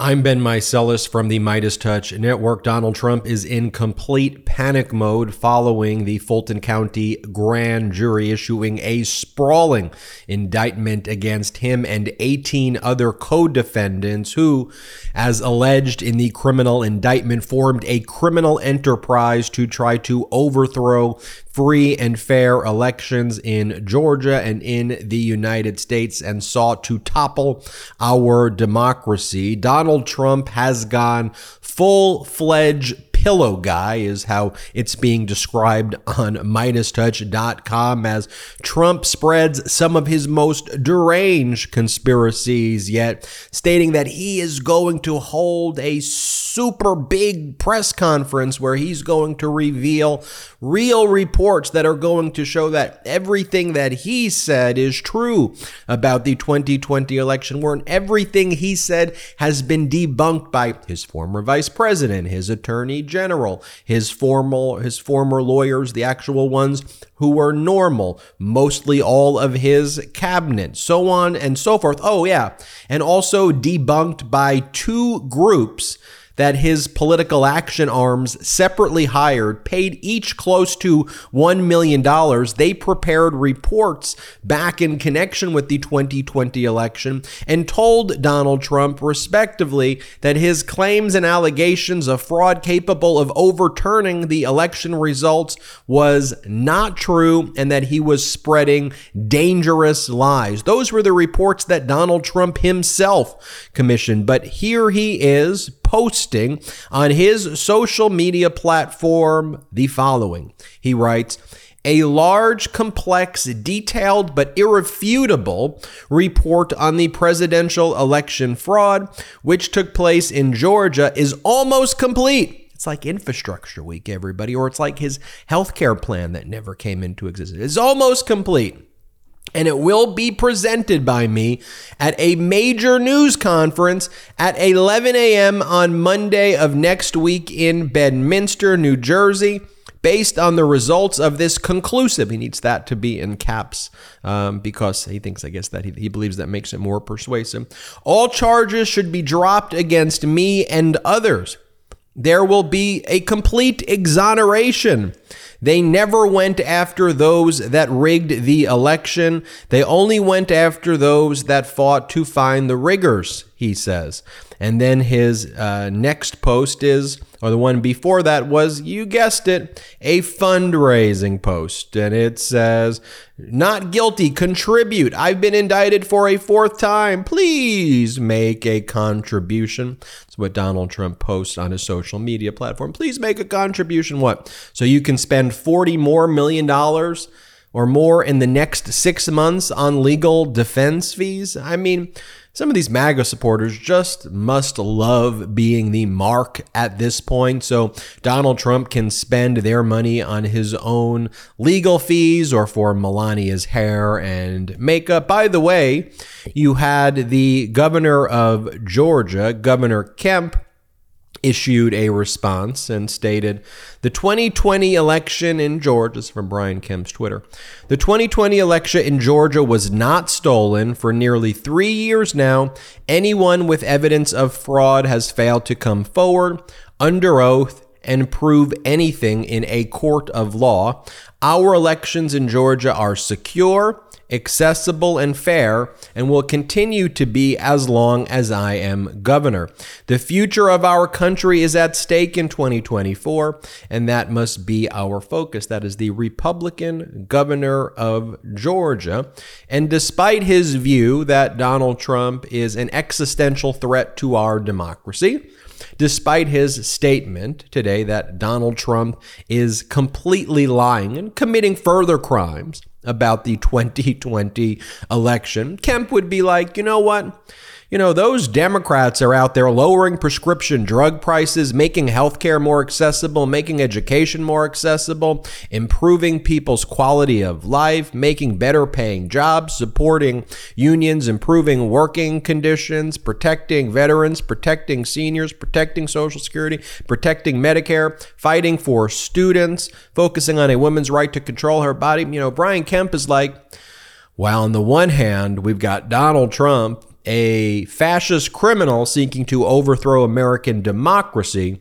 I'm Ben Meiselas from the MeidasTouch Network. Donald Trump is in complete panic mode following the Fulton County grand jury issuing a sprawling indictment against him and 18 other co defendants who, as alleged in the criminal indictment, formed a criminal enterprise to try to overthrow free and fair elections in Georgia and in the United States and sought to topple our democracy. Donald Trump has gone full fledged pillow guy, is how it's being described on MeidasTouch.com as Trump spreads some of his most deranged conspiracies, yet stating that he is going to hold a super big press conference where he's going to reveal real reports that are going to show that everything that he said is true about the 2020 election, where everything he said has been debunked by his former vice president, his attorney general, his formal his former lawyers, the actual ones who were normal, mostly all of his cabinet, so on and so forth. Oh yeah, and also debunked by two groups that his political action arms separately hired, paid each close to $1 million. They prepared reports back in connection with the 2020 election and told Donald Trump, respectively, that his claims and allegations of fraud capable of overturning the election results was not true and that he was spreading dangerous lies. Those were the reports that Donald Trump himself commissioned. But here he is posting on his social media platform the following. He writes, a large, complex, detailed, but irrefutable report on the presidential election fraud, which took place in Georgia, is almost complete. It's like infrastructure week, everybody, or it's like his healthcare plan that never came into existence. It's almost complete and it will be presented by me at a major news conference at 11 a.m. on Monday of next week in Bedminster, New Jersey. Based on the results of this conclusive, he needs that to be in caps um, because he thinks, I guess, that he, he believes that makes it more persuasive. All charges should be dropped against me and others. There will be a complete exoneration they never went after those that rigged the election. They only went after those that fought to find the riggers, he says. And then his uh, next post is, or the one before that was, you guessed it, a fundraising post. And it says, not guilty, contribute. I've been indicted for a fourth time. Please make a contribution. That's what Donald Trump posts on his social media platform. Please make a contribution. What? So you can spend 40 more million dollars or more in the next six months on legal defense fees? I mean, some of these MAGA supporters just must love being the mark at this point. So Donald Trump can spend their money on his own legal fees or for Melania's hair and makeup. By the way, you had the governor of Georgia, Governor Kemp, issued a response and stated the 2020 election in Georgia, this is from Brian Kemp's Twitter. The 2020 election in Georgia was not stolen for nearly three years now. Anyone with evidence of fraud has failed to come forward under oath and prove anything in a court of law. Our elections in Georgia are secure accessible, and fair, and will continue to be as long as I am governor. The future of our country is at stake in 2024, and that must be our focus. That is the Republican governor of Georgia. And despite his view that Donald Trump is an existential threat to our democracy, despite his statement today that Donald Trump is completely lying and committing further crimes about the 2020 election, Kemp would be like, you know what? You know, those Democrats are out there lowering prescription drug prices, making healthcare more accessible, making education more accessible, improving people's quality of life, making better paying jobs, supporting unions, improving working conditions, protecting veterans, protecting seniors, protecting Social Security, protecting Medicare, fighting for students, focusing on a woman's right to control her body. You know, Brian Kemp is like, well, on the one hand, we've got Donald Trump a fascist criminal seeking to overthrow American democracy.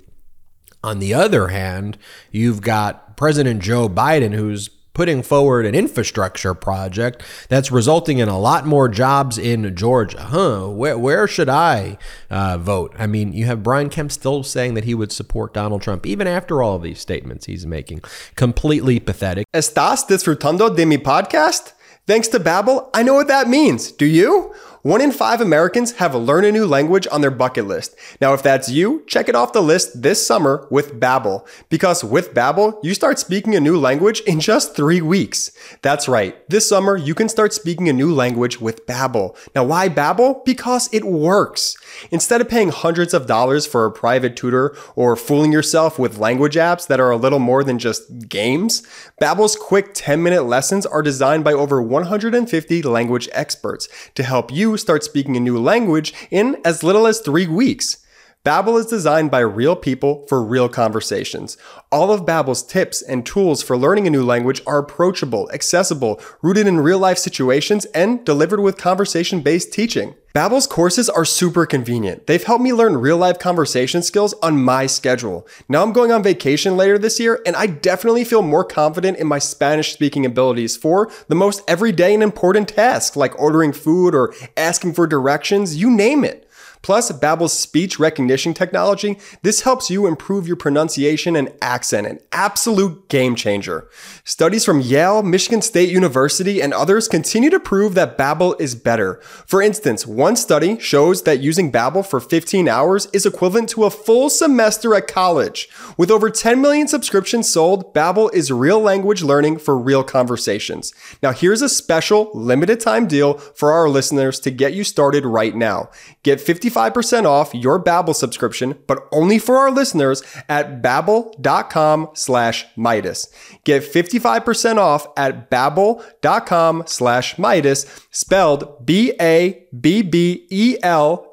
On the other hand, you've got President Joe Biden, who's putting forward an infrastructure project that's resulting in a lot more jobs in Georgia. Huh? Where, where should I uh, vote? I mean, you have Brian Kemp still saying that he would support Donald Trump, even after all of these statements he's making. Completely pathetic. Estás disfrutando de mi podcast? Thanks to Babbel, I know what that means. Do you? One in five Americans have learn a new language on their bucket list. Now, if that's you, check it off the list this summer with Babbel. Because with Babbel, you start speaking a new language in just three weeks. That's right. This summer, you can start speaking a new language with Babbel. Now, why Babbel? Because it works. Instead of paying hundreds of dollars for a private tutor or fooling yourself with language apps that are a little more than just games, Babbel's quick 10-minute lessons are designed by over 150 language experts to help you start speaking a new language in as little as three weeks. Babbel is designed by real people for real conversations. All of Babbel's tips and tools for learning a new language are approachable, accessible, rooted in real-life situations, and delivered with conversation-based teaching. Babbel's courses are super convenient. They've helped me learn real-life conversation skills on my schedule. Now I'm going on vacation later this year, and I definitely feel more confident in my Spanish speaking abilities for the most everyday and important tasks like ordering food or asking for directions, you name it. Plus, Babbel's speech recognition technology, this helps you improve your pronunciation and accent, an absolute game changer. Studies from Yale, Michigan State University, and others continue to prove that Babbel is better. For instance, one study shows that using Babbel for 15 hours is equivalent to a full semester at college. With over 10 million subscriptions sold, Babbel is real language learning for real conversations. Now, here's a special limited time deal for our listeners to get you started right now. Get 55% off your Babbel subscription, but only for our listeners at babbel.com slash Meidas. Get 55% off at babbel.com slash Meidas, spelled B-A-B-B-E-L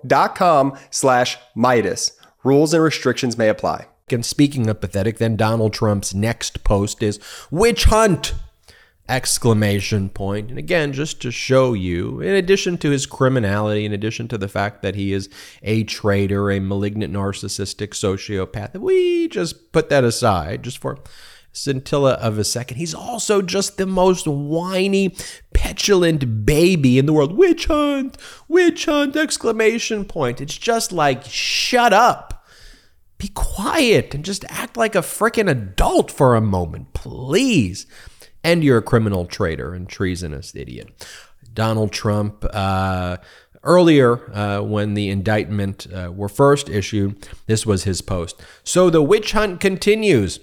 dot com slash Meidas. Rules and restrictions may apply. And speaking of pathetic, then Donald Trump's next post is witch hunt exclamation point. And again, just to show you, in addition to his criminality, in addition to the fact that he is a traitor, a malignant narcissistic sociopath, we just put that aside just for scintilla of a second. He's also just the most whiny, petulant baby in the world. Witch hunt, witch hunt, exclamation point. It's just like, shut up. Be quiet and just act like a freaking adult for a moment, please and you're a criminal traitor and treasonous idiot. Donald Trump, uh, earlier uh, when the indictment uh, were first issued, this was his post. So the witch hunt continues.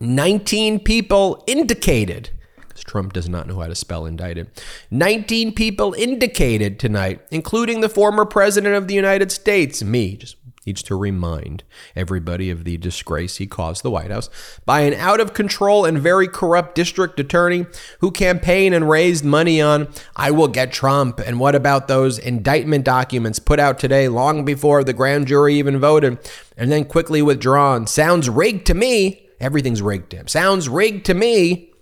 19 people indicated. because Trump does not know how to spell indicted. 19 people indicated tonight, including the former president of the United States, me, just needs to remind everybody of the disgrace he caused the White House by an out of control and very corrupt district attorney who campaigned and raised money on, I will get Trump. And what about those indictment documents put out today, long before the grand jury even voted, and then quickly withdrawn? Sounds rigged to me. Everything's rigged to him. Sounds rigged to me.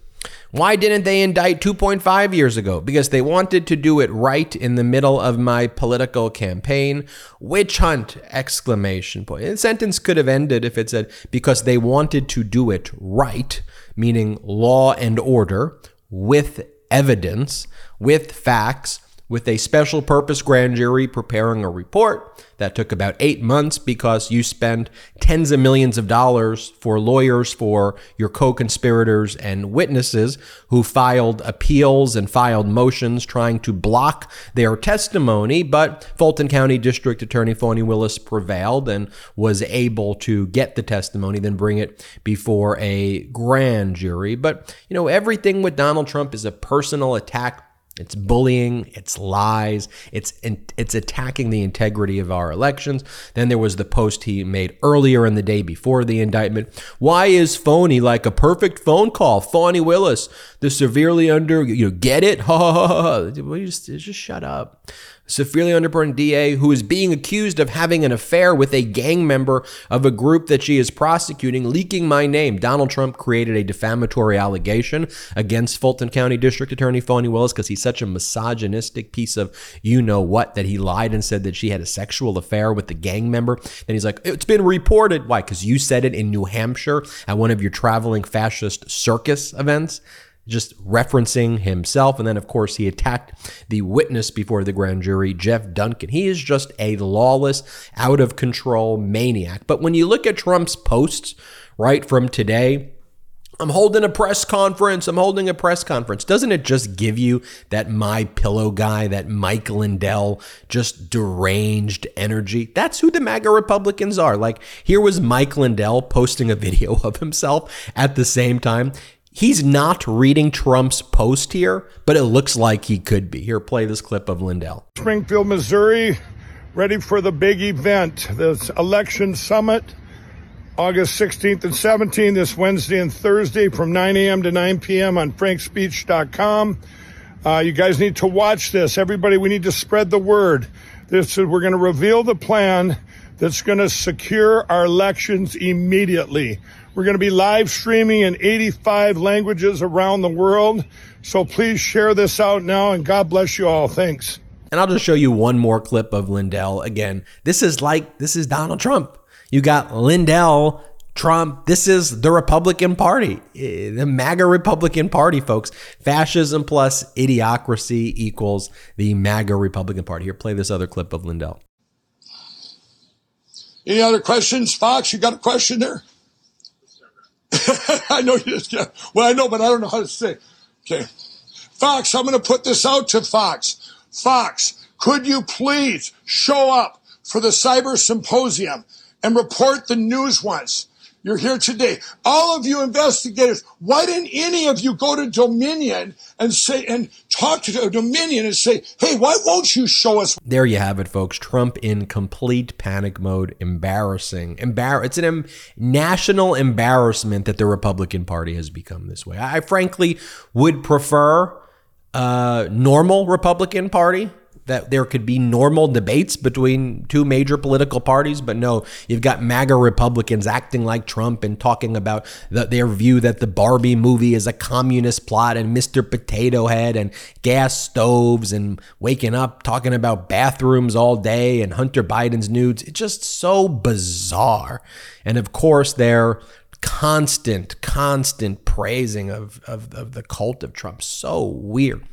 Why didn't they indict 2.5 years ago? Because they wanted to do it right in the middle of my political campaign. Witch hunt! Exclamation point. The sentence could have ended if it said, because they wanted to do it right, meaning law and order, with evidence, with facts, with a special purpose grand jury preparing a report that took about eight months because you spend tens of millions of dollars for lawyers for your co conspirators and witnesses who filed appeals and filed motions trying to block their testimony. But Fulton County District Attorney Fani Willis prevailed and was able to get the testimony, then bring it before a grand jury. But, you know, everything with Donald Trump is a personal attack it's bullying, it's lies, it's it's attacking the integrity of our elections. Then there was the post he made earlier in the day before the indictment. Why is phony like a perfect phone call? Phony Willis, the severely under you know, get it? Ha ha ha. ha. Just, just shut up. Severely underburdened DA who is being accused of having an affair with a gang member of a group that she is prosecuting, leaking my name. Donald Trump created a defamatory allegation against Fulton County District Attorney Fani Willis because he's such a misogynistic piece of you know what that he lied and said that she had a sexual affair with the gang member. Then he's like, it's been reported. Why? Because you said it in New Hampshire at one of your traveling fascist circus events just referencing himself. And then, of course, he attacked the witness before the grand jury, Jeff Duncan. He is just a lawless, out of control maniac. But when you look at Trump's posts, right, from today, I'm holding a press conference. I'm holding a press conference. Doesn't it just give you that my pillow guy, that Mike Lindell, just deranged energy? That's who the MAGA Republicans are. Like here was Mike Lindell posting a video of himself at the same time. He's not reading Trump's post here, but it looks like he could be. Here, play this clip of Lindell. Springfield, Missouri, ready for the big event, this election summit, August 16th and 17th, this Wednesday and Thursday from 9 a.m. to 9 p.m. on frankspeech.com. Uh, you guys need to watch this. Everybody, we need to spread the word. This is, we're going to reveal the plan that's going to secure our elections immediately. We're going to be live streaming in 85 languages around the world. So please share this out now and God bless you all. Thanks. And I'll just show you one more clip of Lindell. Again, this is like, this is Donald Trump. You got Lindell, Trump. This is the Republican Party, eh, the MAGA Republican Party, folks. Fascism plus idiocracy equals the MAGA Republican Party. Here, play this other clip of Lindell. Any other questions? Fox, you got a question there? I know you just yeah. Well, I know, but I don't know how to say. Okay. Fox, I'm going to put this out to Fox. Fox, could you please show up for the cyber symposium and report the news once? You're here today. All of you investigators, why didn't any of you go to Dominion and say, and talk to Dominion and say, hey, why won't you show us? There you have it, folks. Trump in complete panic mode. Embarrassing. Embar- it's an em- national embarrassment that the Republican Party has become this way. I frankly would prefer a normal Republican Party that there could be normal debates between two major political parties, but no, you've got MAGA Republicans acting like Trump and talking about the, their view that the Barbie movie is a communist plot and Mr. Potato Head and gas stoves and waking up talking about bathrooms all day and Hunter Biden's nudes. It's just so bizarre. And of course, they're constant, constant praising of, of, of the cult of Trump. So weird.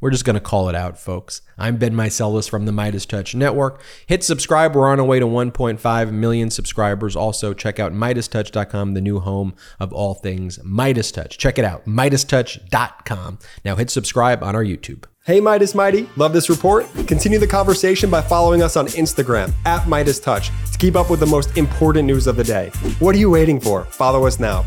We're just going to call it out, folks. I'm Ben Meiselas from the MeidasTouch Network. Hit subscribe. We're on our way to 1.5 million subscribers. Also, check out MeidasTouch.com, the new home of all things MeidasTouch. Check it out, MeidasTouch.com. Now hit subscribe on our YouTube. Hey Meidas Mighty, love this report? Continue the conversation by following us on Instagram at MeidasTouch to keep up with the most important news of the day. What are you waiting for? Follow us now.